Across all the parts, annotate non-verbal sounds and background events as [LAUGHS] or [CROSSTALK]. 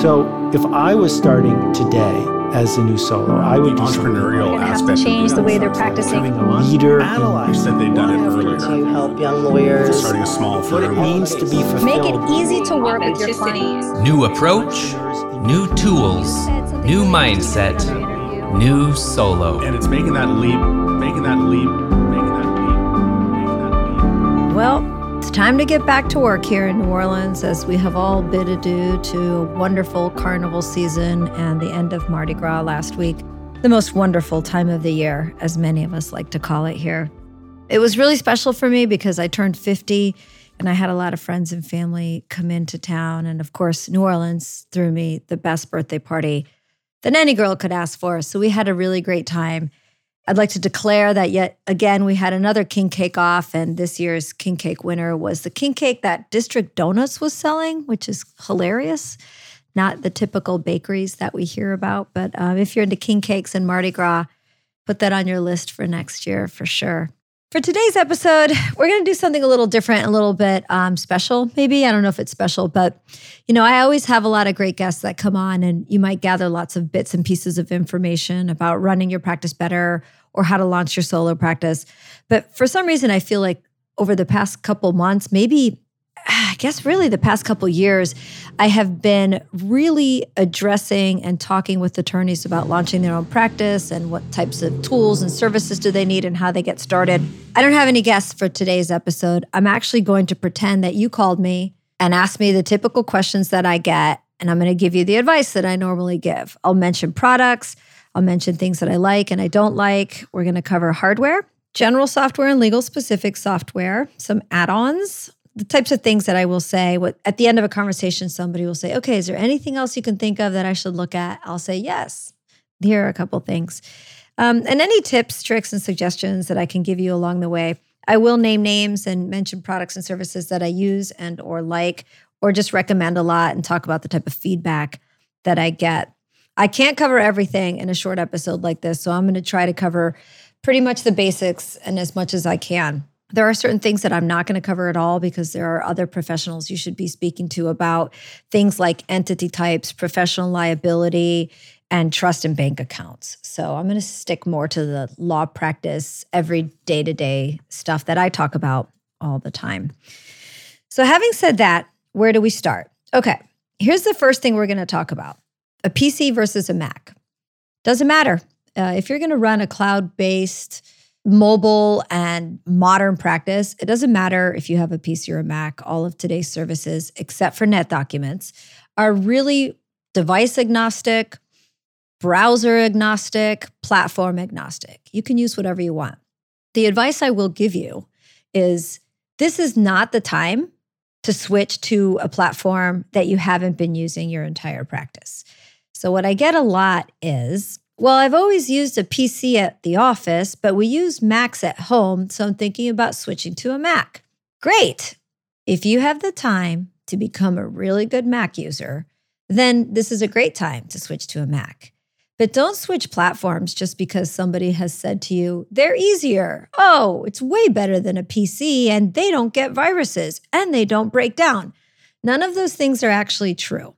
So if I was starting today as a new solo, I would the do entrepreneurial like aspect. of change the way they're practicing. having a leader in You said they'd done it to help young lawyers. Starting a small what it firm. means to be fulfilled. Make it easy to work with your clients. New approach, new tools, new mindset, new solo. And it's making that leap, making that leap, making that leap, making that leap. Well, it's time to get back to work here in New Orleans as we have all bid adieu to a wonderful carnival season and the end of Mardi Gras last week. The most wonderful time of the year, as many of us like to call it here. It was really special for me because I turned 50 and I had a lot of friends and family come into town. And of course, New Orleans threw me the best birthday party that any girl could ask for. So we had a really great time. I'd like to declare that yet again, we had another king cake off, and this year's king cake winner was the king cake that District Donuts was selling, which is hilarious. Not the typical bakeries that we hear about, but uh, if you're into king cakes and Mardi Gras, put that on your list for next year for sure. For today's episode, we're going to do something a little different, a little bit um, special, maybe. I don't know if it's special, but you know, I always have a lot of great guests that come on, and you might gather lots of bits and pieces of information about running your practice better or how to launch your solo practice. But for some reason, I feel like over the past couple months, maybe guess really the past couple years, I have been really addressing and talking with attorneys about launching their own practice and what types of tools and services do they need and how they get started. I don't have any guests for today's episode. I'm actually going to pretend that you called me and asked me the typical questions that I get, and I'm going to give you the advice that I normally give. I'll mention products, I'll mention things that I like and I don't like. We're going to cover hardware, general software and legal specific software, some add ons, the types of things that I will say. What at the end of a conversation, somebody will say, "Okay, is there anything else you can think of that I should look at?" I'll say, "Yes." Here are a couple things, um, and any tips, tricks, and suggestions that I can give you along the way. I will name names and mention products and services that I use and or like, or just recommend a lot and talk about the type of feedback that I get. I can't cover everything in a short episode like this, so I'm going to try to cover pretty much the basics and as much as I can. There are certain things that I'm not going to cover at all because there are other professionals you should be speaking to about things like entity types, professional liability, and trust and bank accounts. So I'm going to stick more to the law practice, every day to day stuff that I talk about all the time. So, having said that, where do we start? Okay, here's the first thing we're going to talk about a PC versus a Mac. Doesn't matter. Uh, if you're going to run a cloud based, mobile, and modern practice, it doesn't matter if you have a PC or a Mac. All of today's services, except for NetDocuments, are really device agnostic, browser agnostic, platform agnostic. You can use whatever you want. The advice I will give you is this is not the time to switch to a platform that you haven't been using your entire practice. So, what I get a lot is, well, I've always used a PC at the office, but we use Macs at home. So, I'm thinking about switching to a Mac. Great. If you have the time to become a really good Mac user, then this is a great time to switch to a Mac. But don't switch platforms just because somebody has said to you, they're easier. Oh, it's way better than a PC and they don't get viruses and they don't break down. None of those things are actually true.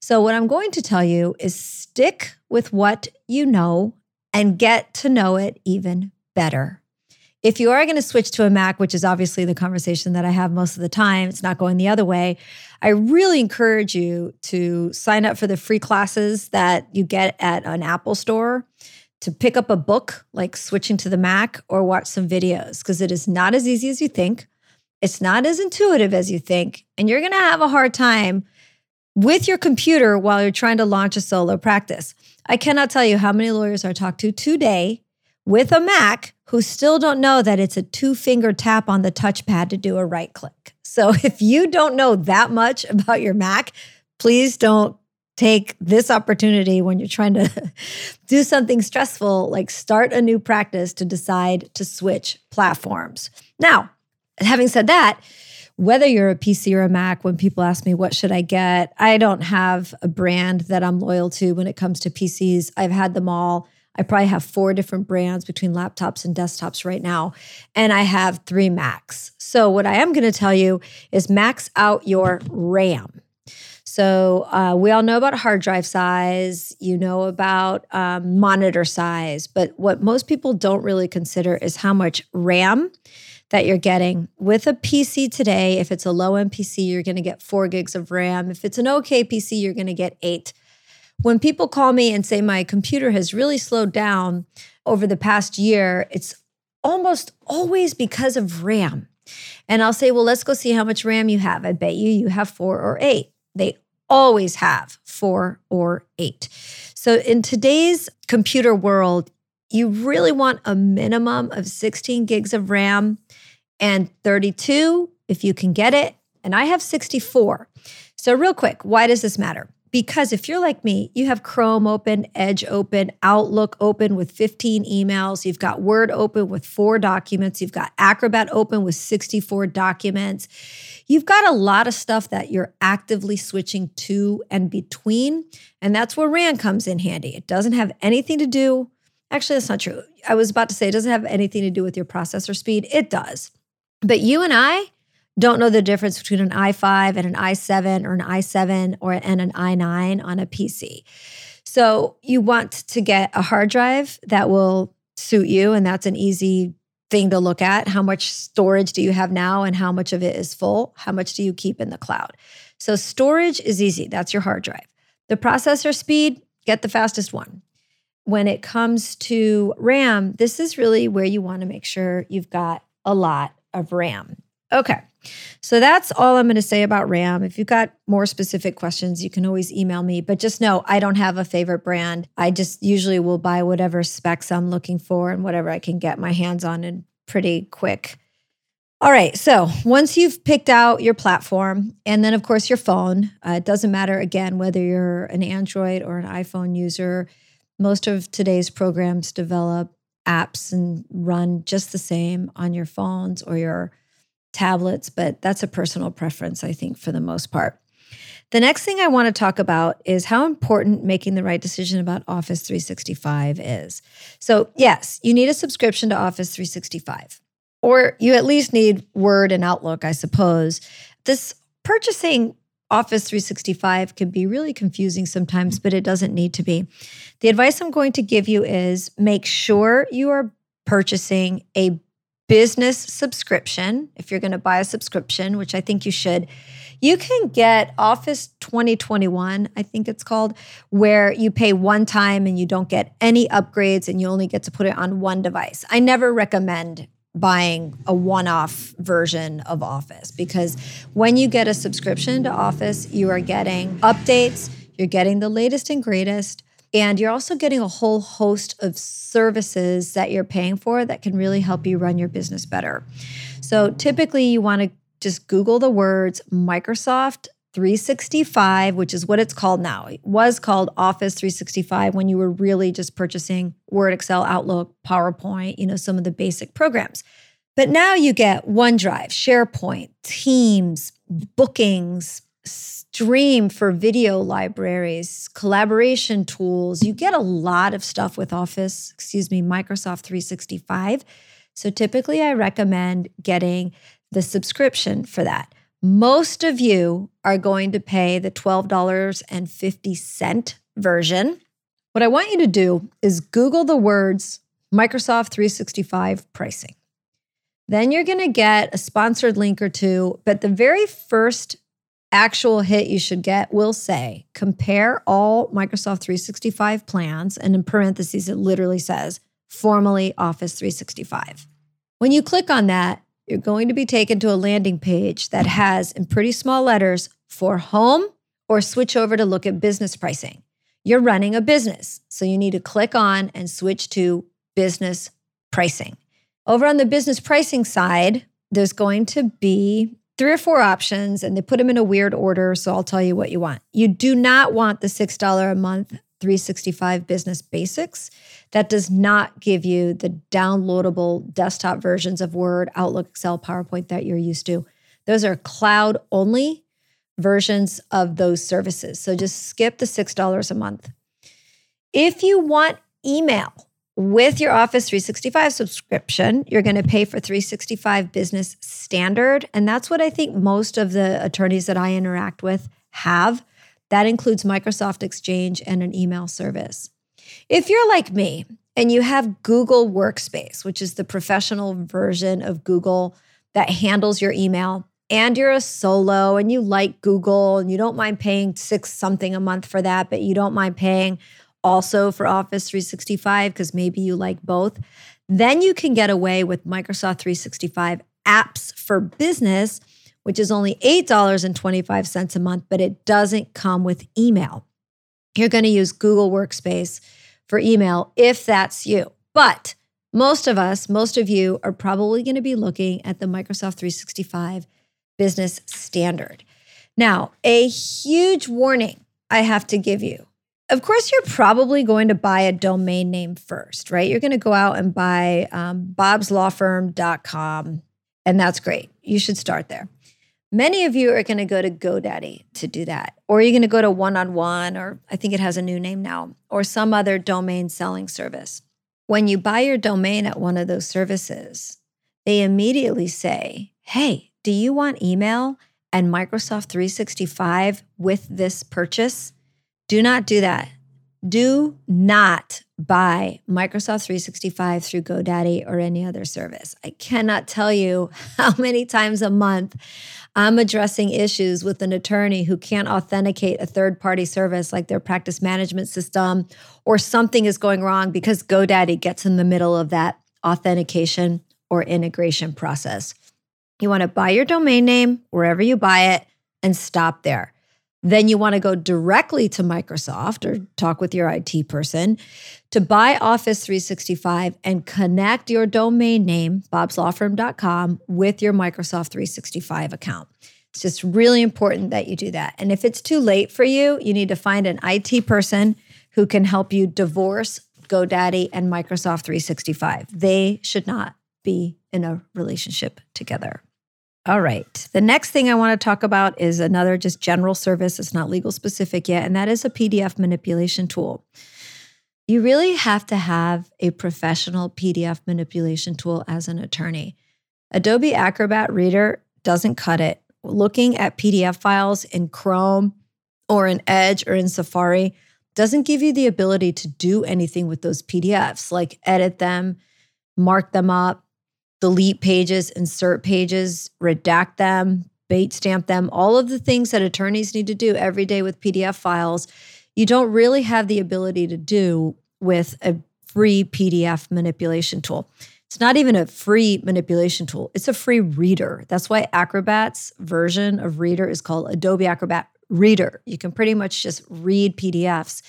So, what I'm going to tell you is stick with what you know and get to know it even better. If you are going to switch to a Mac, which is obviously the conversation that I have most of the time, it's not going the other way. I really encourage you to sign up for the free classes that you get at an Apple store to pick up a book like switching to the Mac or watch some videos because it is not as easy as you think. It's not as intuitive as you think. And you're going to have a hard time with your computer while you're trying to launch a solo practice. I cannot tell you how many lawyers I talked to today with a Mac who still don't know that it's a two finger tap on the touchpad to do a right click. So [LAUGHS] if you don't know that much about your Mac, please don't take this opportunity when you're trying to [LAUGHS] do something stressful, like start a new practice to decide to switch platforms. Now, having said that, whether you're a PC or a Mac, when people ask me, what should I get? I don't have a brand that I'm loyal to when it comes to PCs. I've had them all. I probably have four different brands between laptops and desktops right now. And I have three Macs. So, what I am going to tell you is max out your RAM. So uh, we all know about hard drive size, you know about um, monitor size, but what most people don't really consider is how much RAM that you're getting. With a PC today, if it's a low end PC, you're going to get four gigs of RAM. If it's an okay PC, you're going to get eight. When people call me and say my computer has really slowed down over the past year, it's almost always because of RAM. And I'll say, well, let's go see how much RAM you have. I bet you you have four or eight. They always have four or eight. So in today's computer world, you really want a minimum of 16 gigs of RAM and 32 if you can get it. And I have 64. So, real quick, why does this matter? Because if you're like me, you have Chrome open, Edge open, Outlook open with 15 emails, you've got Word open with four documents, you've got Acrobat open with 64 documents. You've got a lot of stuff that you're actively switching to and between. And that's where RAM comes in handy. It doesn't have anything to do, actually, that's not true. I was about to say it doesn't have anything to do with your processor speed. It does. But you and I, don't know the difference between an i5 and an i7 or an i7 or and an i9 on a PC. So you want to get a hard drive that will suit you and that's an easy thing to look at. How much storage do you have now and how much of it is full? How much do you keep in the cloud? So storage is easy. That's your hard drive. The processor speed, get the fastest one. When it comes to RAM, this is really where you want to make sure you've got a lot of RAM. Okay. So that's all I'm going to say about RAM. If you've got more specific questions, you can always email me. But just know I don't have a favorite brand. I just usually will buy whatever specs I'm looking for and whatever I can get my hands on in pretty quick. All right. So once you've picked out your platform and then, of course, your phone, uh, it doesn't matter again whether you're an Android or an iPhone user. Most of today's programs develop apps and run just the same on your phones or your tablets, but that's a personal preference, I think, for the most part. The next thing I want to talk about is how important making the right decision about Office 365 is. So, yes, you need a subscription to Office 365, or you at least need Word and Outlook, I suppose. This purchasing Office 365 can be really confusing sometimes, but it doesn't need to be. The advice I'm going to give you is make sure you are purchasing a business subscription. If you're going to buy a subscription, which I think you should, you can get Office 2021, I think it's called, where you pay one time and you don't get any upgrades and you only get to put it on one device. I never recommend buying a one off version of Office because when you get a subscription to Office, you are getting updates, you're getting the latest and greatest. And you're also getting a whole host of services that you're paying for that can really help you run your business better. So typically, you want to just Google the words Microsoft 365, which is what it's called now. It was called Office 365 when you were really just purchasing Word, Excel, Outlook, PowerPoint, you know, some of the basic programs. But now you get OneDrive, SharePoint, Teams, bookings, Stream for video libraries, collaboration tools. You get a lot of stuff with Office, excuse me, Microsoft 365. So typically, I recommend getting the subscription for that. Most of you are going to pay the $12.50 version. What I want you to do is Google the words Microsoft 365 pricing. Then you're going to get a sponsored link or two, but the very first actual hit you should get will say compare all Microsoft 365 plans, and in parentheses, it literally says formerly Office 365. When you click on that, you're going to be taken to a landing page that has in pretty small letters for home or switch over to look at business pricing. You're running a business, so you need to click on and switch to business pricing. Over on the business pricing side, there's going to be three or four options and they put them in a weird order. So I'll tell you what you want. You do not want the $6 a month 365 Business Basics. That does not give you the downloadable desktop versions of Word, Outlook, Excel, PowerPoint that you're used to. Those are cloud only versions of those services. So just skip the $6 a month. If you want email, with your Office 365 subscription, you're going to pay for 365 Business Standard. And that's what I think most of the attorneys that I interact with have. That includes Microsoft Exchange and an email service. If you're like me and you have Google Workspace, which is the professional version of Google that handles your email, and you're a solo and you like Google and you don't mind paying six something a month for that, but you don't mind paying also for Office 365 because maybe you like both, then you can get away with Microsoft 365 apps for business, which is only $8.25 a month, but it doesn't come with email. You're going to use Google Workspace for email if that's you. But most of us, most of you are probably going to be looking at the Microsoft 365 Business Standard. Now, a huge warning I have to give you. Of course, you're probably going to buy a domain name first, right? You're going to go out and buy um, bobslawfirm.com, and that's great. You should start there. Many of you are going to go to GoDaddy to do that, or you're going to go to one on one, or I think it has a new name now, or some other domain selling service. When you buy your domain at one of those services, they immediately say, Hey, do you want email and Microsoft 365 with this purchase? Do not do that. Do not buy Microsoft 365 through GoDaddy or any other service. I cannot tell you [LAUGHS] how many times a month I'm addressing issues with an attorney who can't authenticate a third party service like their practice management system, or something is going wrong because GoDaddy gets in the middle of that authentication or integration process. You want to buy your domain name wherever you buy it and stop there. Then you want to go directly to Microsoft or talk with your IT person to buy Office 365 and connect your domain name, bobslawfirm.com, with your Microsoft 365 account. It's just really important that you do that. And if it's too late for you, you need to find an IT person who can help you divorce GoDaddy and Microsoft 365. They should not be in a relationship together. All right. The next thing I want to talk about is another just general service. It's not legal specific yet, and that is a PDF manipulation tool. You really have to have a professional PDF manipulation tool as an attorney. Adobe Acrobat Reader doesn't cut it. Looking at PDF files in Chrome or in Edge or in Safari doesn't give you the ability to do anything with those PDFs, like edit them, mark them up, delete pages, insert pages, redact them, Bates stamp them, all of the things that attorneys need to do every day with PDF files, you don't really have the ability to do with a free PDF manipulation tool. It's not even a free manipulation tool, it's a free reader. That's why Acrobat's version of Reader is called Adobe Acrobat Reader. You can pretty much just read PDFs.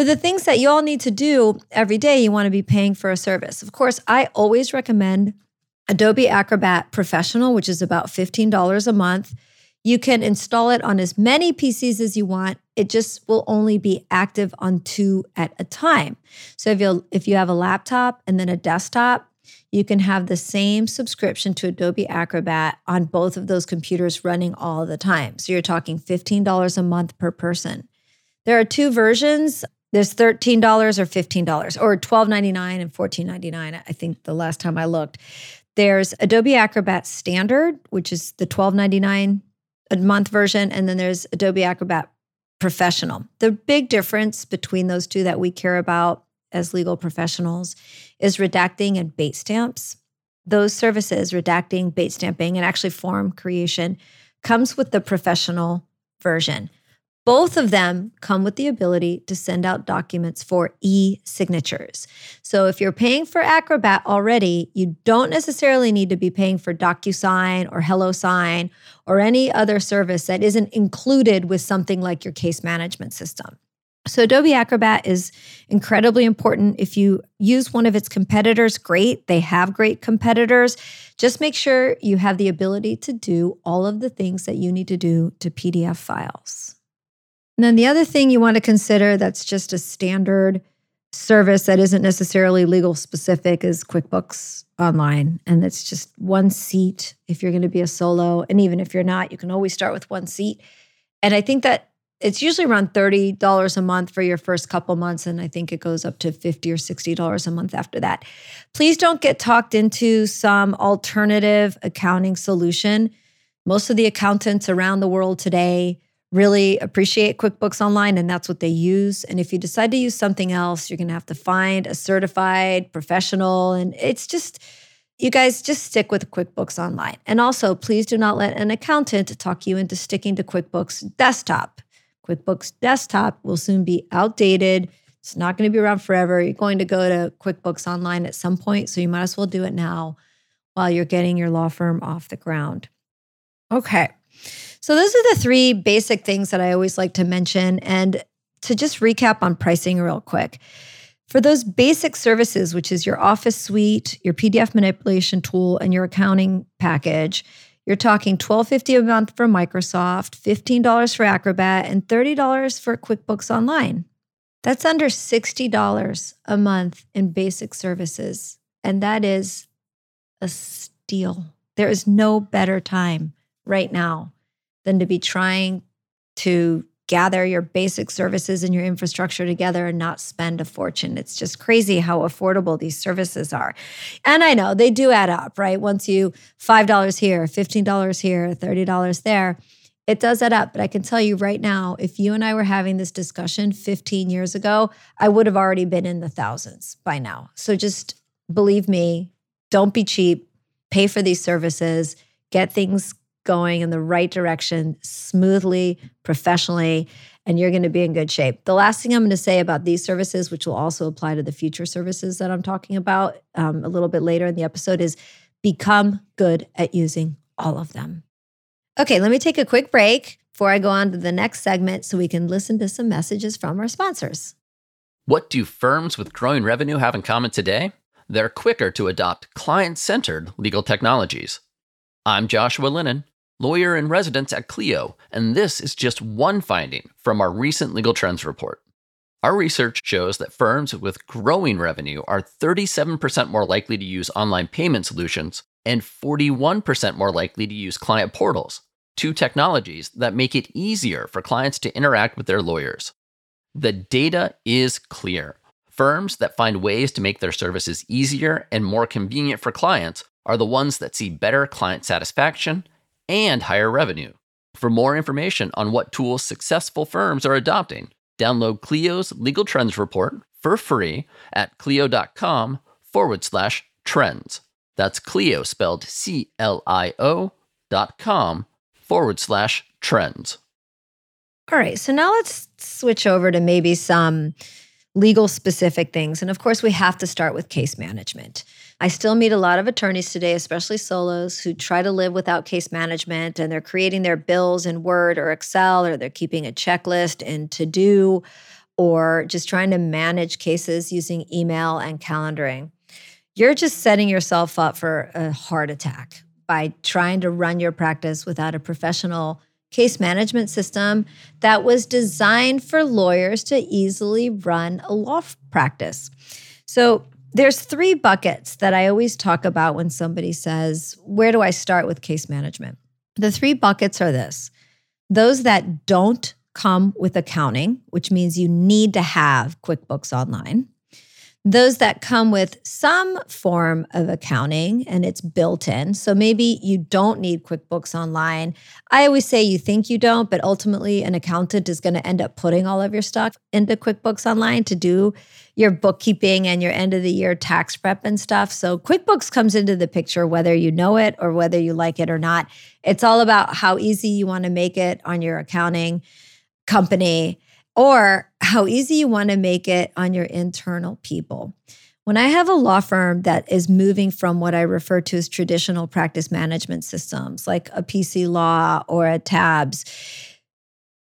For the things that you all need to do every day, you want to be paying for a service. Of course, I always recommend Adobe Acrobat Professional, which is about $15 a month. You can install it on as many PCs as you want. It just will only be active on two at a time. So if you if you have a laptop and then a desktop, you can have the same subscription to Adobe Acrobat on both of those computers running all the time. So you're talking $15 a month per person. There are two versions. There's $13 or $15 or $12.99 and $14.99. I think the last time I looked. There's Adobe Acrobat Standard, which is the $12.99 a month version. And then there's Adobe Acrobat Professional. The big difference between those two that we care about as legal professionals is redacting and Bates stamps. Those services, redacting, Bates stamping, and actually form creation, comes with the professional version. Both of them come with the ability to send out documents for e signatures. So if you're paying for Acrobat already, you don't necessarily need to be paying for DocuSign or HelloSign or any other service that isn't included with something like your case management system. So, Adobe Acrobat is incredibly important. If you use one of its competitors, great. They have great competitors. Just make sure you have the ability to do all of the things that you need to do to PDF files. And then the other thing you want to consider that's just a standard service that isn't necessarily legal specific is QuickBooks Online. And it's just one seat if you're going to be a solo. And even if you're not, you can always start with one seat. And I think that it's usually around $30 a month for your first couple months. And I think it goes up to 50 or $60 a month after that. Please don't get talked into some alternative accounting solution. Most of the accountants around the world today really appreciate QuickBooks Online and that's what they use. And if you decide to use something else, you're going to have to find a certified professional. And it's just, you guys just stick with QuickBooks Online. And also, please do not let an accountant talk you into sticking to QuickBooks Desktop. QuickBooks Desktop will soon be outdated. It's not going to be around forever. You're going to go to QuickBooks Online at some point, so you might as well do it now while you're getting your law firm off the ground. Okay. So, those are the three basic things that I always like to mention. And to just recap on pricing real quick. For those basic services, which is your office suite, your PDF manipulation tool, and your accounting package, you're talking $12.50 a month for Microsoft, $15 for Acrobat, and $30 for QuickBooks Online. That's under $60 a month in basic services. And that is a steal. There is no better time right now than to be trying to gather your basic services and your infrastructure together and not spend a fortune. It's just crazy how affordable these services are. And I know they do add up, right? Once you $5 here, $15 here, $30 there, it does add up. But I can tell you right now, if you and I were having this discussion 15 years ago, I would have already been in the thousands by now. So just believe me, don't be cheap, pay for these services, get things going in the right direction smoothly, professionally, and you're going to be in good shape. The last thing I'm going to say about these services, which will also apply to the future services that I'm talking about um, a little bit later in the episode, is become good at using all of them. Okay, let me take a quick break before I go on to the next segment so we can listen to some messages from our sponsors. What do firms with growing revenue have in common today? They're quicker to adopt client centered legal technologies. I'm Joshua Lennon lawyer in residence at Clio, and this is just one finding from our recent Legal Trends report. Our research shows that firms with growing revenue are 37% more likely to use online payment solutions and 41% more likely to use client portals, two technologies that make it easier for clients to interact with their lawyers. The data is clear. Firms that find ways to make their services easier and more convenient for clients are the ones that see better client satisfaction and higher revenue. For more information on what tools successful firms are adopting, download Clio's Legal Trends Report for free at clio.com forward slash trends. That's Clio spelled C L I O dot com forward slash trends. All right, so now let's switch over to maybe some legal specific things. And of course, we have to start with case management. I still meet a lot of attorneys today, especially solos, who try to live without case management and they're creating their bills in Word or Excel or they're keeping a checklist in To Do or just trying to manage cases using email and calendaring. You're just setting yourself up for a heart attack by trying to run your practice without a professional case management system that was designed for lawyers to easily run a law practice. So, there's three buckets that I always talk about when somebody says, Where do I start with case management? The three buckets are this those that don't come with accounting, which means you need to have QuickBooks Online those that come with some form of accounting and it's built in. So maybe you don't need QuickBooks Online. I always say you think you don't, but ultimately an accountant is going to end up putting all of your stuff into QuickBooks Online to do your bookkeeping and your end of the year tax prep and stuff. So QuickBooks comes into the picture whether you know it or whether you like it or not. It's all about how easy you want to make it on your accounting company or how easy you want to make it on your internal people. When I have a law firm that is moving from what I refer to as traditional practice management systems, like a PCLaw or a TABS,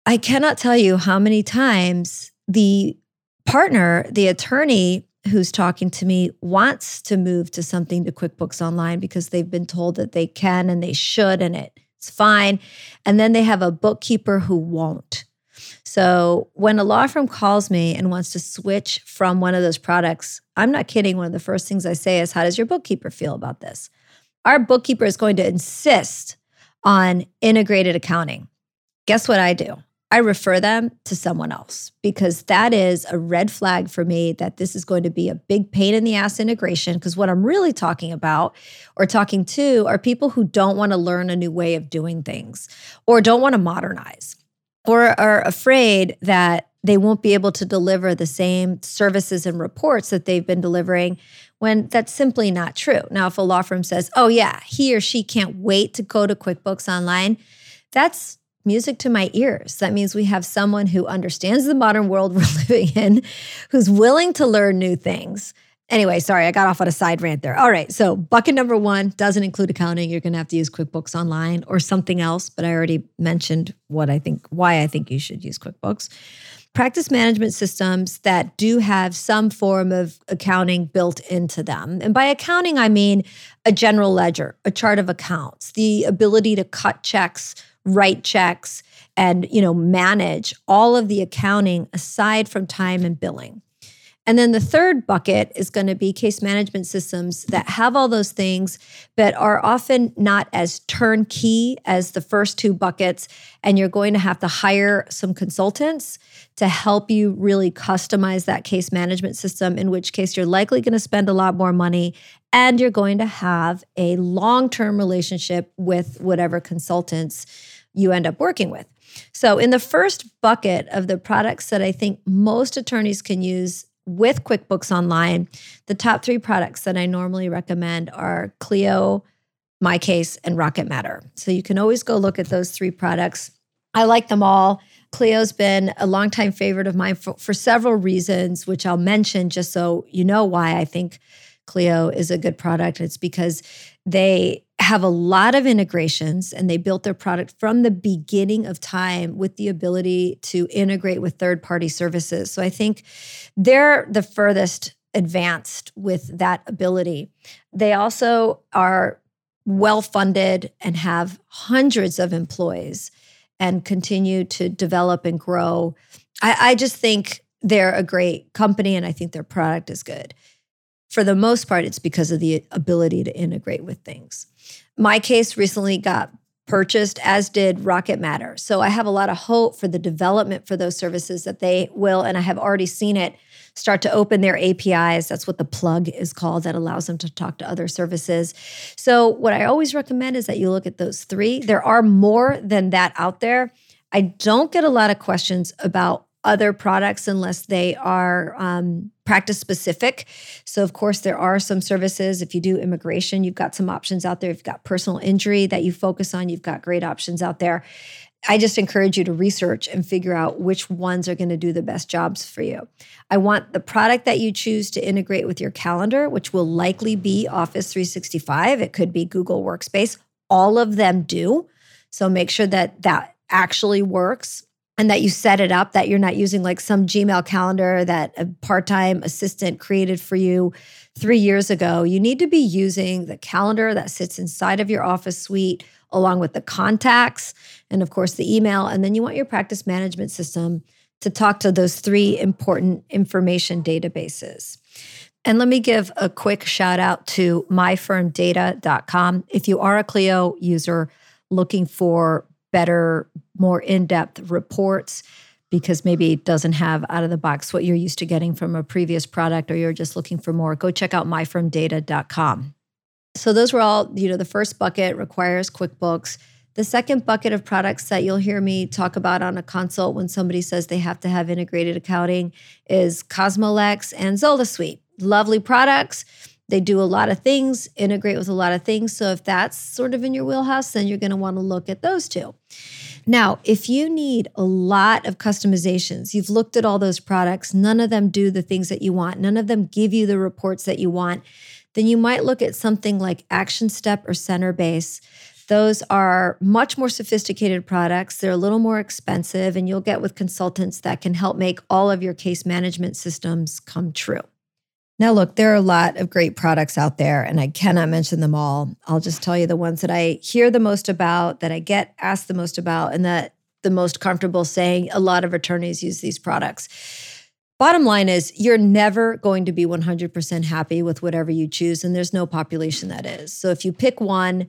I cannot tell you how many times the partner, the attorney who's talking to me, wants to move to something to QuickBooks Online because they've been told that they can and they should, and it's fine. And then they have a bookkeeper who won't. So when a law firm calls me and wants to switch from one of those products, I'm not kidding. One of the first things I say is, How does your bookkeeper feel about this? Our bookkeeper is going to insist on integrated accounting. Guess what I do? I refer them to someone else because that is a red flag for me that this is going to be a big pain in the ass integration. Because what I'm really talking about or talking to are people who don't want to learn a new way of doing things or don't want to modernize. Or are afraid that they won't be able to deliver the same services and reports that they've been delivering when that's simply not true. Now, if a law firm says, oh, yeah, he or she can't wait to go to QuickBooks Online, that's music to my ears. That means we have someone who understands the modern world [LAUGHS] we're living in, who's willing to learn new things. Anyway, sorry, I got off on a side rant there. All right, so bucket number one doesn't include accounting. You're going to have to use QuickBooks Online or something else, but I already mentioned what I think, why I think you should use QuickBooks practice management systems that do have some form of accounting built into them. And by accounting, I mean a general ledger, a chart of accounts, the ability to cut checks, write checks, and you know manage all of the accounting aside from time and billing. And then the third bucket is going to be case management systems that have all those things, but are often not as turnkey as the first two buckets. And you're going to have to hire some consultants to help you really customize that case management system, in which case you're likely going to spend a lot more money and you're going to have a long term relationship with whatever consultants you end up working with. So, in the first bucket of the products that I think most attorneys can use with QuickBooks Online, the top three products that I normally recommend are Clio, MyCase, and Rocket Matter. So you can always go look at those three products. I like them all. Clio's been a longtime favorite of mine for, for several reasons, which I'll mention just so you know why I think Clio is a good product. It's because they have a lot of integrations and they built their product from the beginning of time with the ability to integrate with third party services. So I think they're the furthest advanced with that ability. They also are well funded and have hundreds of employees and continue to develop and grow. I, I just think they're a great company and I think their product is good for the most part, it's because of the ability to integrate with things. MyCase recently got purchased, as did Rocket Matter. So I have a lot of hope for the development for those services that they will, and I have already seen it start to open their APIs. That's what the plug is called, that allows them to talk to other services. So, what I always recommend is that you look at those three. There are more than that out there. I don't get a lot of questions about other products unless they are um, practice specific. So, of course, there are some services. If you do immigration, you've got some options out there. If you've got personal injury that you focus on, you've got great options out there. I just encourage you to research and figure out which ones are going to do the best jobs for you. I want the product that you choose to integrate with your calendar, which will likely be Office 365. It could be Google Workspace. All of them do. So make sure that that actually works and that you set it up that you're not using like some Gmail calendar that a part-time assistant created for you 3 years ago. You need to be using the calendar that sits inside of your office suite along with the contacts and of course the email and then you want your practice management system to talk to those three important information databases. And let me give a quick shout out to myfirmdata.com. If you are a Clio user looking for better, more in depth reports because maybe it doesn't have out of the box what you're used to getting from a previous product or you're just looking for more, go check out myfirmdata.com. So those were all, you know, the first bucket requires QuickBooks. The second bucket of products that you'll hear me talk about on a consult when somebody says they have to have integrated accounting is Cosmolex and Zola Suite. Lovely products. They do a lot of things, integrate with a lot of things. So if that's sort of in your wheelhouse, then you're going to want to look at those two. Now, if you need a lot of customizations, you've looked at all those products, none of them do the things that you want, none of them give you the reports that you want, then you might look at something like Actionstep or Centerbase. Those are much more sophisticated products. They're a little more expensive, and you'll get with consultants that can help make all of your case management systems come true. Now, look, there are a lot of great products out there, and I cannot mention them all. I'll just tell you the ones that I hear the most about, that I get asked the most about, and that the most comfortable saying a lot of attorneys use these products. Bottom line is, you're never going to be 100% happy with whatever you choose, and there's no population that is. So if you pick one,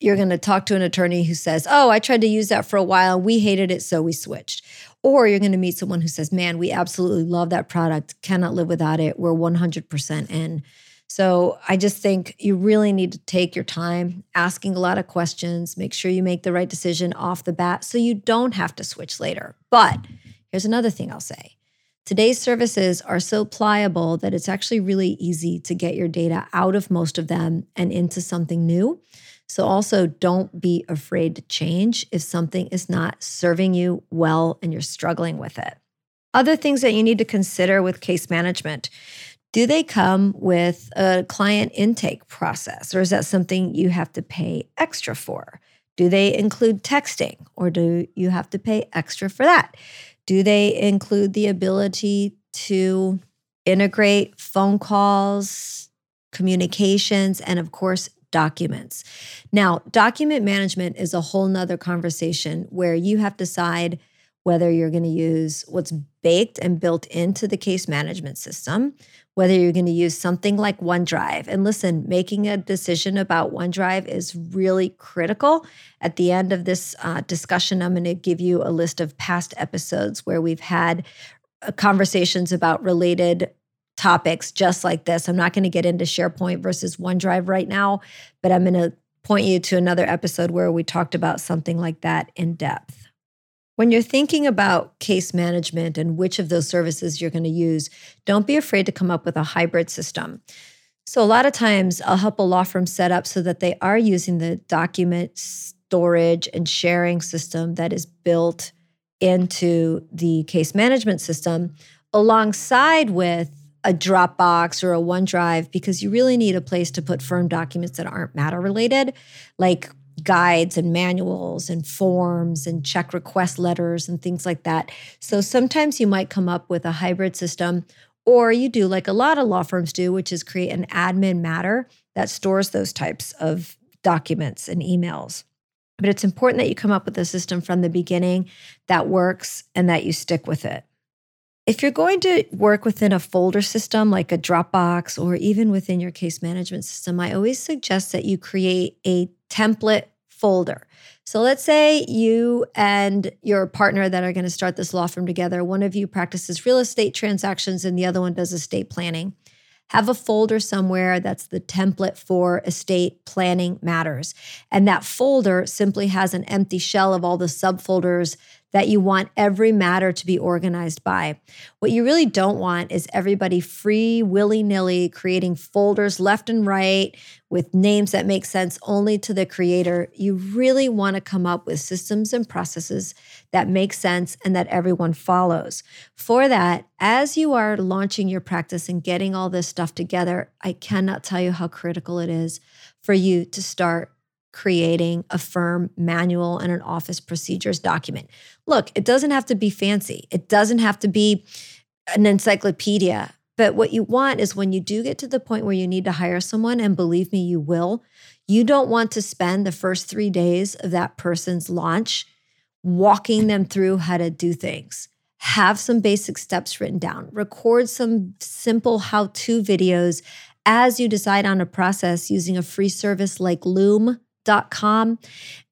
you're going to talk to an attorney who says, Oh, I tried to use that for a while we hated it, so we switched. Or you're going to meet someone who says, Man, we absolutely love that product, cannot live without it. We're 100% in. So I just think you really need to take your time asking a lot of questions, make sure you make the right decision off the bat so you don't have to switch later. But here's another thing I'll say. Today's services are so pliable that it's actually really easy to get your data out of most of them and into something new. So, also don't be afraid to change if something is not serving you well and you're struggling with it. Other things that you need to consider with case management do they come with a client intake process, or is that something you have to pay extra for? Do they include texting, or do you have to pay extra for that? Do they include the ability to integrate phone calls, communications, and of course, documents? Now, document management is a whole nother conversation where you have to decide whether you're going to use what's baked and built into the case management system, whether you're going to use something like OneDrive. And listen, making a decision about OneDrive is really critical. At the end of this uh, discussion, I'm going to give you a list of past episodes where we've had uh, conversations about related topics just like this. I'm not going to get into SharePoint versus OneDrive right now, but I'm going to point you to another episode where we talked about something like that in depth. When you're thinking about case management and which of those services you're going to use, don't be afraid to come up with a hybrid system. So, a lot of times I'll help a law firm set up so that they are using the document storage and sharing system that is built into the case management system alongside with a Dropbox or a OneDrive because you really need a place to put firm documents that aren't matter related, like guides and manuals and forms and check request letters and things like that. So sometimes you might come up with a hybrid system, or you do like a lot of law firms do, which is create an admin matter that stores those types of documents and emails. But it's important that you come up with a system from the beginning that works and that you stick with it. If you're going to work within a folder system like a Dropbox or even within your case management system, I always suggest that you create a template folder. So let's say you and your partner that are going to start this law firm together, one of you practices real estate transactions and the other one does estate planning. Have a folder somewhere that's the template for estate planning matters. And that folder simply has an empty shell of all the subfolders that you want every matter to be organized by. What you really don't want is everybody free, willy nilly, creating folders left and right with names that make sense only to the creator. You really want to come up with systems and processes that make sense and that everyone follows. For that, as you are launching your practice and getting all this stuff together, I cannot tell you how critical it is for you to start creating a firm manual and an office procedures document. Look, it doesn't have to be fancy, it doesn't have to be an encyclopedia. But what you want is when you do get to the point where you need to hire someone, and believe me, you will, you don't want to spend the first three days of that person's launch walking them through how to do things. Have some basic steps written down, record some simple how to videos as you decide on a process using a free service like Loom com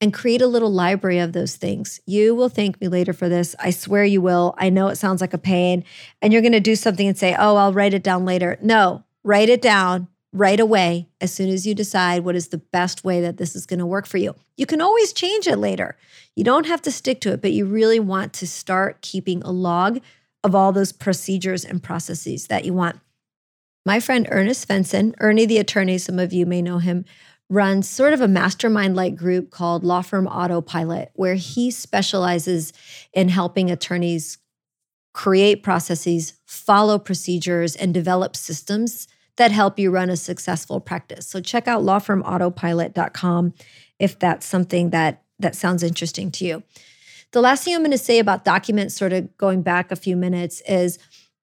and create a little library of those things. You will thank me later for this. I swear you will. I know it sounds like a pain. And you're going to do something and say, oh, I'll write it down later. No, write it down right away as soon as you decide what is the best way that this is going to work for you. You can always change it later. You don't have to stick to it, but you really want to start keeping a log of all those procedures and processes that you want. My friend Ernest Svenson, Ernie the attorney, some of you may know him, runs sort of a mastermind like group called Law Firm Autopilot, where he specializes in helping attorneys create processes, follow procedures, and develop systems that help you run a successful practice. So check out lawfirmautopilot.com if that's something that that sounds interesting to you. The last thing I'm going to say about documents sort of going back a few minutes is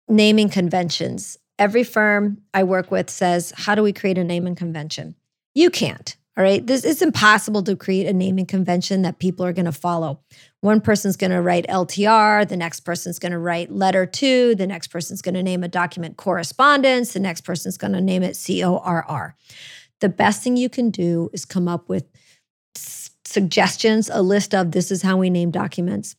naming conventions. Every firm I work with says, "How do we create a naming convention?" You can't. All right. This is impossible to create a naming convention that people are going to follow. One person's going to write LTR, the next person's going to write letter to, the next person's going to name a document correspondence, the next person's going to name it CORR. The best thing you can do is come up with s- suggestions, a list of this is how we name documents.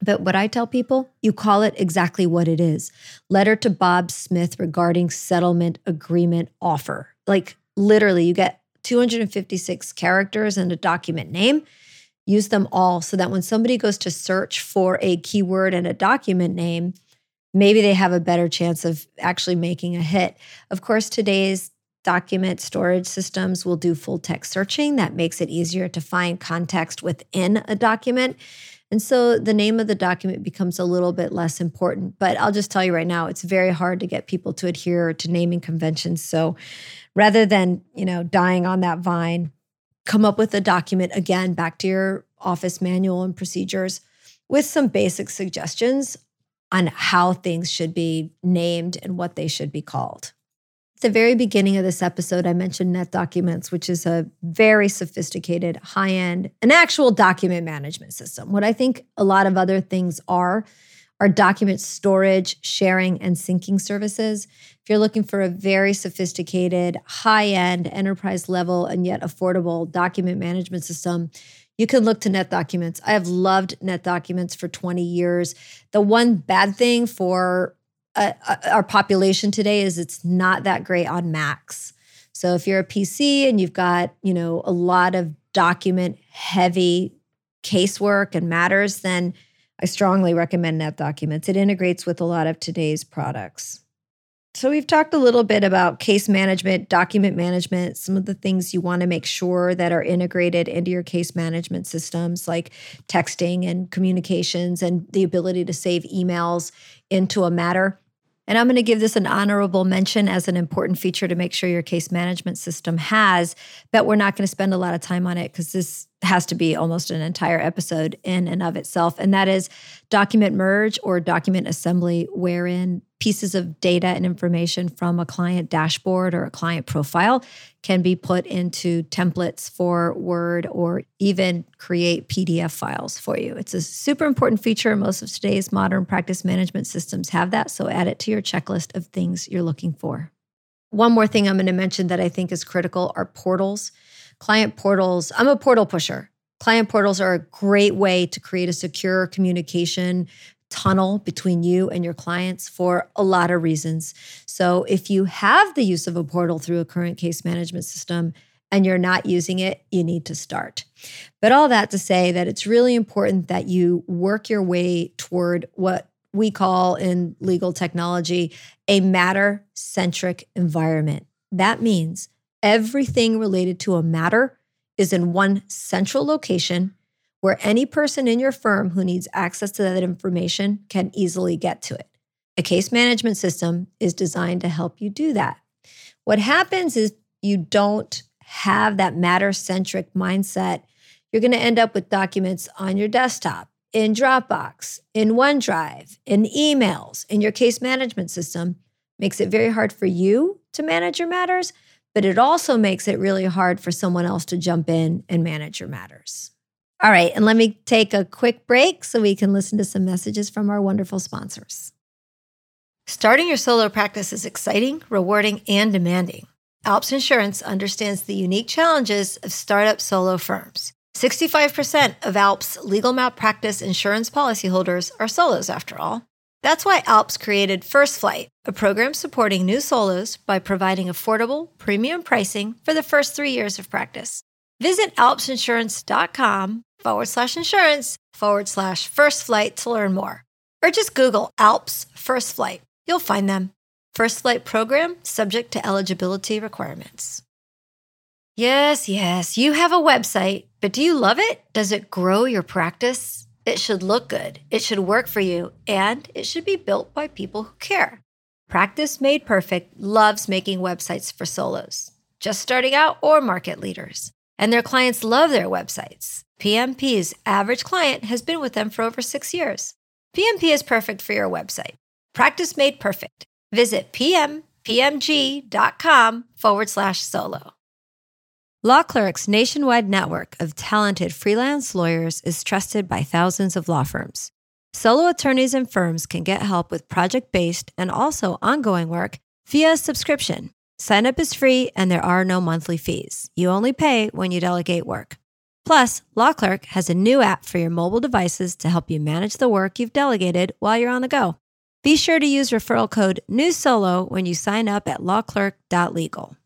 But what I tell people, you call it exactly what it is letter to Bob Smith regarding settlement agreement offer. Like literally, you get 256 characters and a document name. Use them all so that when somebody goes to search for a keyword and a document name, maybe they have a better chance of actually making a hit. Of course, today's document storage systems will do full text searching. That makes it easier to find context within a document. And so the name of the document becomes a little bit less important. But I'll just tell you right now, it's very hard to get people to adhere to naming conventions. So rather than, you know, dying on that vine, come up with a document again back to your office manual and procedures with some basic suggestions on how things should be named and what they should be called. At the very beginning of this episode, I mentioned NetDocuments, which is a very sophisticated, high end, an actual document management system. What I think a lot of other things are, are document storage, sharing, and syncing services. If you're looking for a very sophisticated, high end, enterprise level, and yet affordable document management system, you can look to NetDocuments. I have loved NetDocuments for 20 years. The one bad thing for uh, uh, our population today is it's not that great on Macs. So if you're a PC and you've got, you know, a lot of document heavy casework and matters, then I strongly recommend NetDocuments. It integrates with a lot of today's products. So, we've talked a little bit about case management, document management, some of the things you want to make sure that are integrated into your case management systems, like texting and communications and the ability to save emails into a matter. And I'm going to give this an honorable mention as an important feature to make sure your case management system has, but we're not going to spend a lot of time on it because this has to be almost an entire episode in and of itself. And that is document merge or document assembly, wherein pieces of data and information from a client dashboard or a client profile can be put into templates for Word or even create PDF files for you. It's a super important feature. Most of today's modern practice management systems have that. So add it to your checklist of things you're looking for. One more thing I'm going to mention that I think is critical are portals. Client portals, I'm a portal pusher. Client portals are a great way to create a secure communication tunnel between you and your clients for a lot of reasons. So, if you have the use of a portal through a current case management system and you're not using it, you need to start. But all that to say that it's really important that you work your way toward what we call in legal technology a matter centric environment. That means everything related to a matter is in one central location where any person in your firm who needs access to that information can easily get to it. A case management system is designed to help you do that. What happens is you don't have that matter centric mindset. You're going to end up with documents on your desktop, in Dropbox, in OneDrive, in emails, in your case management system. Makes it very hard for you to manage your matters, but it also makes it really hard for someone else to jump in and manage your matters. All right, and let me take a quick break so we can listen to some messages from our wonderful sponsors. Starting your solo practice is exciting, rewarding, and demanding. Alps Insurance understands the unique challenges of startup solo firms. 65% of Alps legal malpractice insurance policyholders are solos, after all. That's why Alps created First Flight, a program supporting new solos by providing affordable, premium pricing for the first three years of practice. Visit alpsinsurance.com forward slash insurance forward slash first flight to learn more. Or just Google Alps First Flight. You'll find them. First Flight program subject to eligibility requirements. Yes, yes, you have a website, but do you love it? Does it grow your practice? It should look good, it should work for you, and it should be built by people who care. Practice Made Perfect loves making websites for solos, just starting out or market leaders. And their clients love their websites. PMP's average client has been with them for over six years. PMP is perfect for your website. Practice made perfect. Visit pmpmg.com forward slash solo. Law Clerk's nationwide network of talented freelance lawyers is trusted by thousands of law firms. Solo attorneys and firms can get help with project based and also ongoing work via subscription. Sign up is free and there are no monthly fees. You only pay when you delegate work. Plus, Law Clerk has a new app for your mobile devices to help you manage the work you've delegated while you're on the go. Be sure to use referral code NewSolo when you sign up at lawclerk.legal.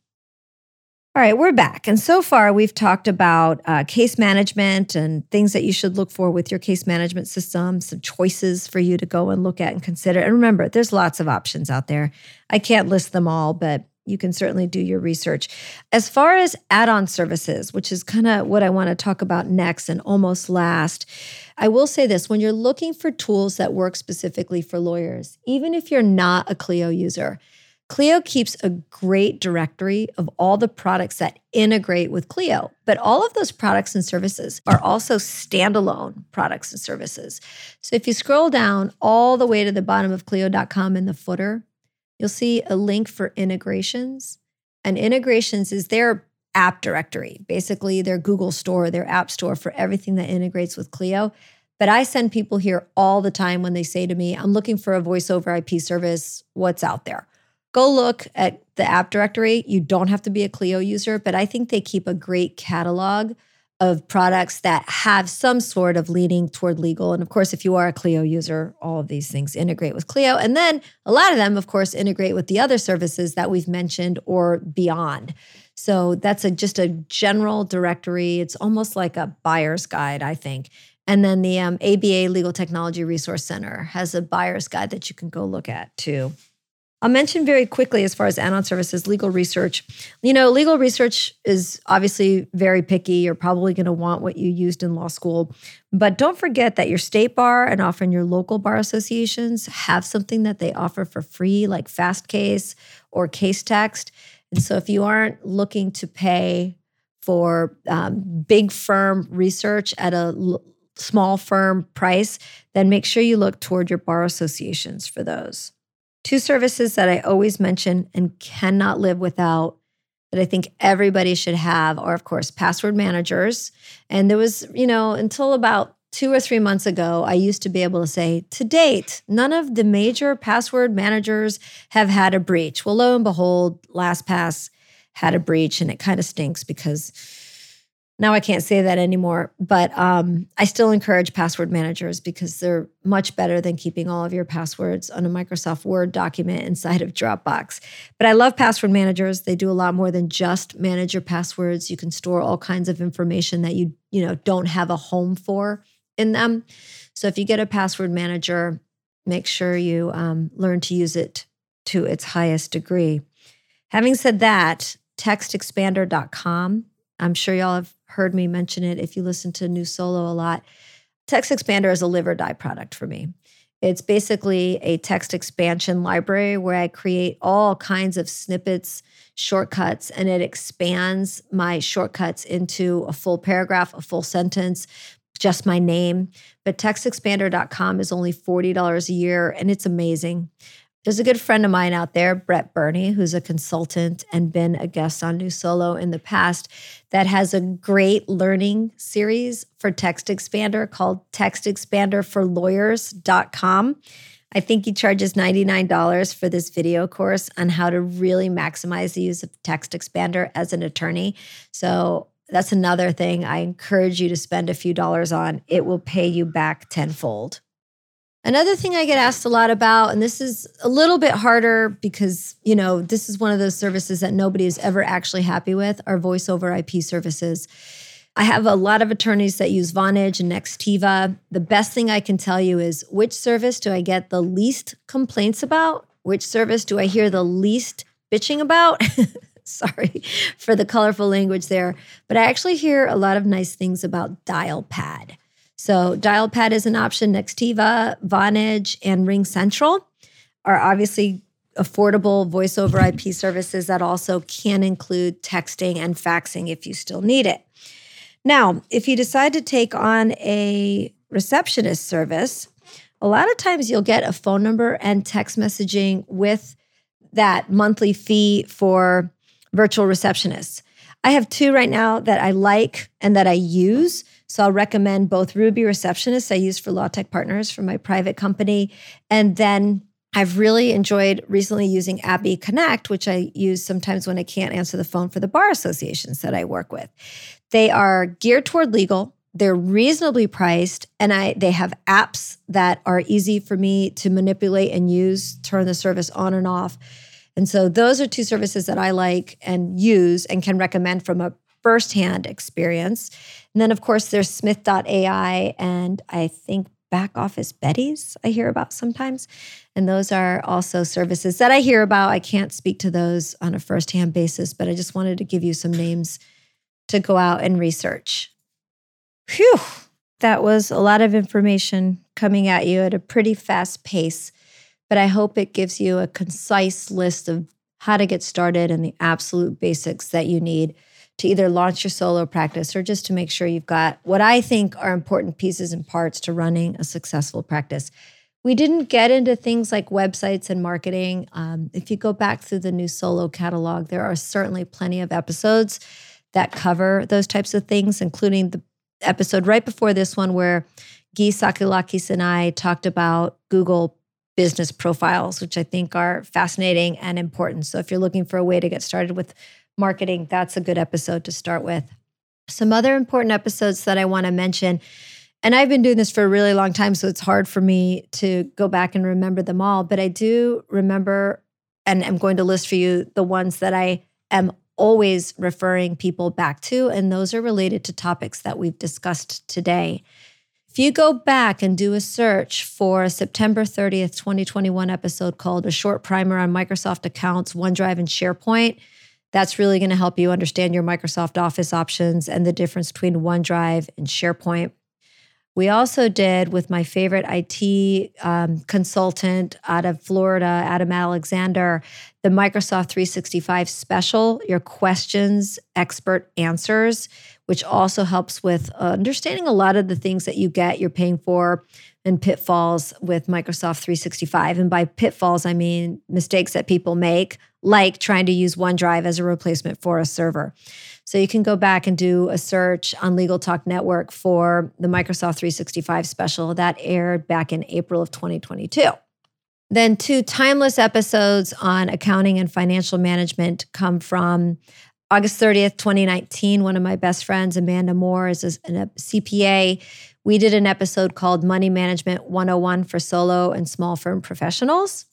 All right, we're back. And so far, we've talked about uh, case management and things that you should look for with your case management system, some choices for you to go and look at and consider. And remember, there's lots of options out there. I can't list them all, but you can certainly do your research. As far as add on services, which is kind of what I want to talk about next and almost last, I will say this when you're looking for tools that work specifically for lawyers, even if you're not a Clio user, Clio keeps a great directory of all the products that integrate with Clio, but all of those products and services are also standalone products and services. So if you scroll down all the way to the bottom of Clio.com in the footer, you'll see a link for integrations. And integrations is their app directory, basically their Google store, their app store for everything that integrates with Clio. But I send people here all the time when they say to me, I'm looking for a voice over IP service. What's out there? Go look at the app directory. You don't have to be a Clio user, but I think they keep a great catalog of products that have some sort of leaning toward legal. And of course, if you are a Clio user, all of these things integrate with Clio. And then a lot of them, of course, integrate with the other services that we've mentioned or beyond. So that's a just a general directory. It's almost like a buyer's guide, I think. And then the um, ABA Legal Technology Resource Center has a buyer's guide that you can go look at too. I'll mention very quickly as far as add-on services, legal research. You know, legal research is obviously very picky. You're probably going to want what you used in law school. But don't forget that your state bar and often your local bar associations have something that they offer for free, like Fastcase or Casetext. And so if you aren't looking to pay for um, big firm research at a l- small firm price, then make sure you look toward your bar associations for those. Two services that I always mention and cannot live without that I think everybody should have are, of course, password managers. And there was, you know, until about two or three months ago, I used to be able to say, to date, none of the major password managers have had a breach. Well, lo and behold, LastPass had a breach, and it kind of stinks because now I can't say that anymore, but um, I still encourage password managers because they're much better than keeping all of your passwords on a Microsoft Word document inside of Dropbox. But I love password managers. They do a lot more than just manage your passwords. You can store all kinds of information that you you know don't have a home for in them. So if you get a password manager, make sure you um, learn to use it to its highest degree. Having said that, textexpander.com. I'm sure y'all have heard me mention it if you listen to New Solo a lot. Text Expander is a live or die product for me. It's basically a text expansion library where I create all kinds of snippets, shortcuts, and it expands my shortcuts into a full paragraph, a full sentence, just my name. But textexpander.com is only $40 a year and it's amazing. There's a good friend of mine out there, Brett Burney, who's a consultant and been a guest on New Solo in the past, that has a great learning series for Text Expander called TextExpanderForLawyers.com. I think he charges $99 for this video course on how to really maximize the use of Text Expander as an attorney. So that's another thing I encourage you to spend a few dollars on. It will pay you back tenfold. Another thing I get asked a lot about, and this is a little bit harder because, you know, this is one of those services that nobody is ever actually happy with, are voice over IP services. I have a lot of attorneys that use Vonage and Nextiva. The best thing I can tell you is which service do I get the least complaints about? Which service do I hear the least bitching about? [LAUGHS] Sorry for the colorful language there. But I actually hear a lot of nice things about Dialpad. So Dialpad is an option. Nextiva, Vonage, and RingCentral are obviously affordable voice over IP services that also can include texting and faxing if you still need it. Now, if you decide to take on a receptionist service, a lot of times you'll get a phone number and text messaging with that monthly fee for virtual receptionists. I have two right now that I like and that I use. So I'll recommend both Ruby Receptionist I use for Law Tech Partners for my private company, and then I've really enjoyed recently using Abby Connect, which I use sometimes when I can't answer the phone for the bar associations that I work with. They are geared toward legal. They're reasonably priced, and I they have apps that are easy for me to manipulate and use, turn the service on and off. And so those are two services that I like and use and can recommend from a firsthand experience. And then, of course, there's Smith.ai and I think back office Betty's I hear about sometimes. And those are also services that I hear about. I can't speak to those on a firsthand basis, but I just wanted to give you some names to go out and research. Phew, that was a lot of information coming at you at a pretty fast pace, but I hope it gives you a concise list of how to get started and the absolute basics that you need to either launch your solo practice or just to make sure you've got what I think are important pieces and parts to running a successful practice. We didn't get into things like websites and marketing. Um, if you go back through the new solo catalog, there are certainly plenty of episodes that cover those types of things, including the episode right before this one where Gyi Tsakalakis and I talked about Google business profiles, which I think are fascinating and important. So if you're looking for a way to get started with marketing, that's a good episode to start with. Some other important episodes that I want to mention, and I've been doing this for a really long time, so it's hard for me to go back and remember them all, but I do remember and I'm going to list for you the ones that I am always referring people back to, and those are related to topics that we've discussed today. If you go back and do a search for a September 30th, 2021 episode called A Short Primer on Microsoft Accounts, OneDrive, and SharePoint, that's really going to help you understand your Microsoft Office options and the difference between OneDrive and SharePoint. We also did with my favorite IT um, consultant out of Florida, Adam Alexander, the Microsoft 365 special, your questions, expert answers, which also helps with understanding a lot of the things that you get, you're paying for, and pitfalls with Microsoft 365. And by pitfalls, I mean mistakes that people make, like trying to use OneDrive as a replacement for a server. So you can go back and do a search on Legal Talk Network for the Microsoft 365 special that aired back in April of 2022. Then, two timeless episodes on accounting and financial management come from August 30th, 2019. One of my best friends, Amanda Moore, is a CPA. We did an episode called Money Management 101 for solo and small firm professionals.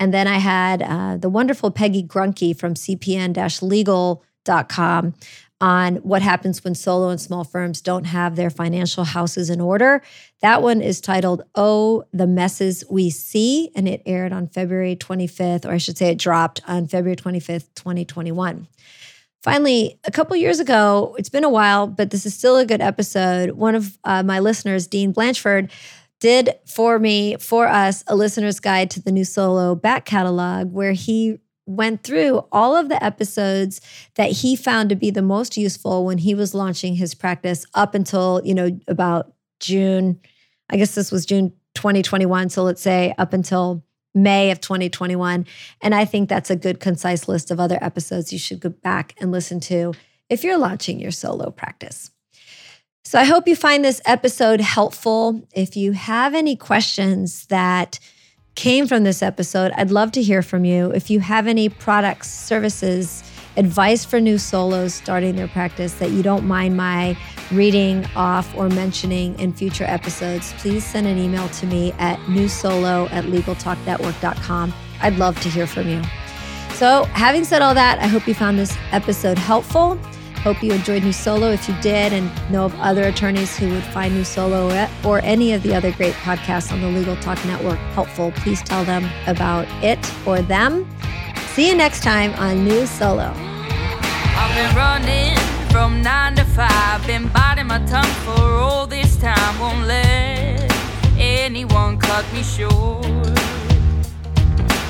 And then I had uh, the wonderful Peggy Gruenke from cpn legal.com on what happens when solo and small firms don't have their financial houses in order. That one is titled Oh, the Messes We See, and it aired on February 25th, or I should say it dropped on February 25th, 2021. Finally, a couple years ago, it's been a while, but this is still a good episode. One of uh, my listeners, Dean Blanchford, did for me, for us, a listener's guide to the new solo back catalog where he went through all of the episodes that he found to be the most useful when he was launching his practice up until, you know, about June. I guess this was June 2021. So let's say up until May of 2021. And I think that's a good, concise list of other episodes you should go back and listen to if you're launching your solo practice. So I hope you find this episode helpful. If you have any questions that came from this episode, I'd love to hear from you. If you have any products, services, advice for new solos starting their practice that you don't mind my reading off or mentioning in future episodes, please send an email to me at newsolo at legaltalknetwork.com. I'd love to hear from you. So, having said all that, I hope you found this episode helpful. Hope you enjoyed New Solo. If you did and know of other attorneys who would find New Solo or any of the other great podcasts on the Legal Talk Network helpful, please tell them about it or them. See you next time on New Solo. I've been running from nine to five, been biting my tongue for all this time. Won't let anyone cut me short.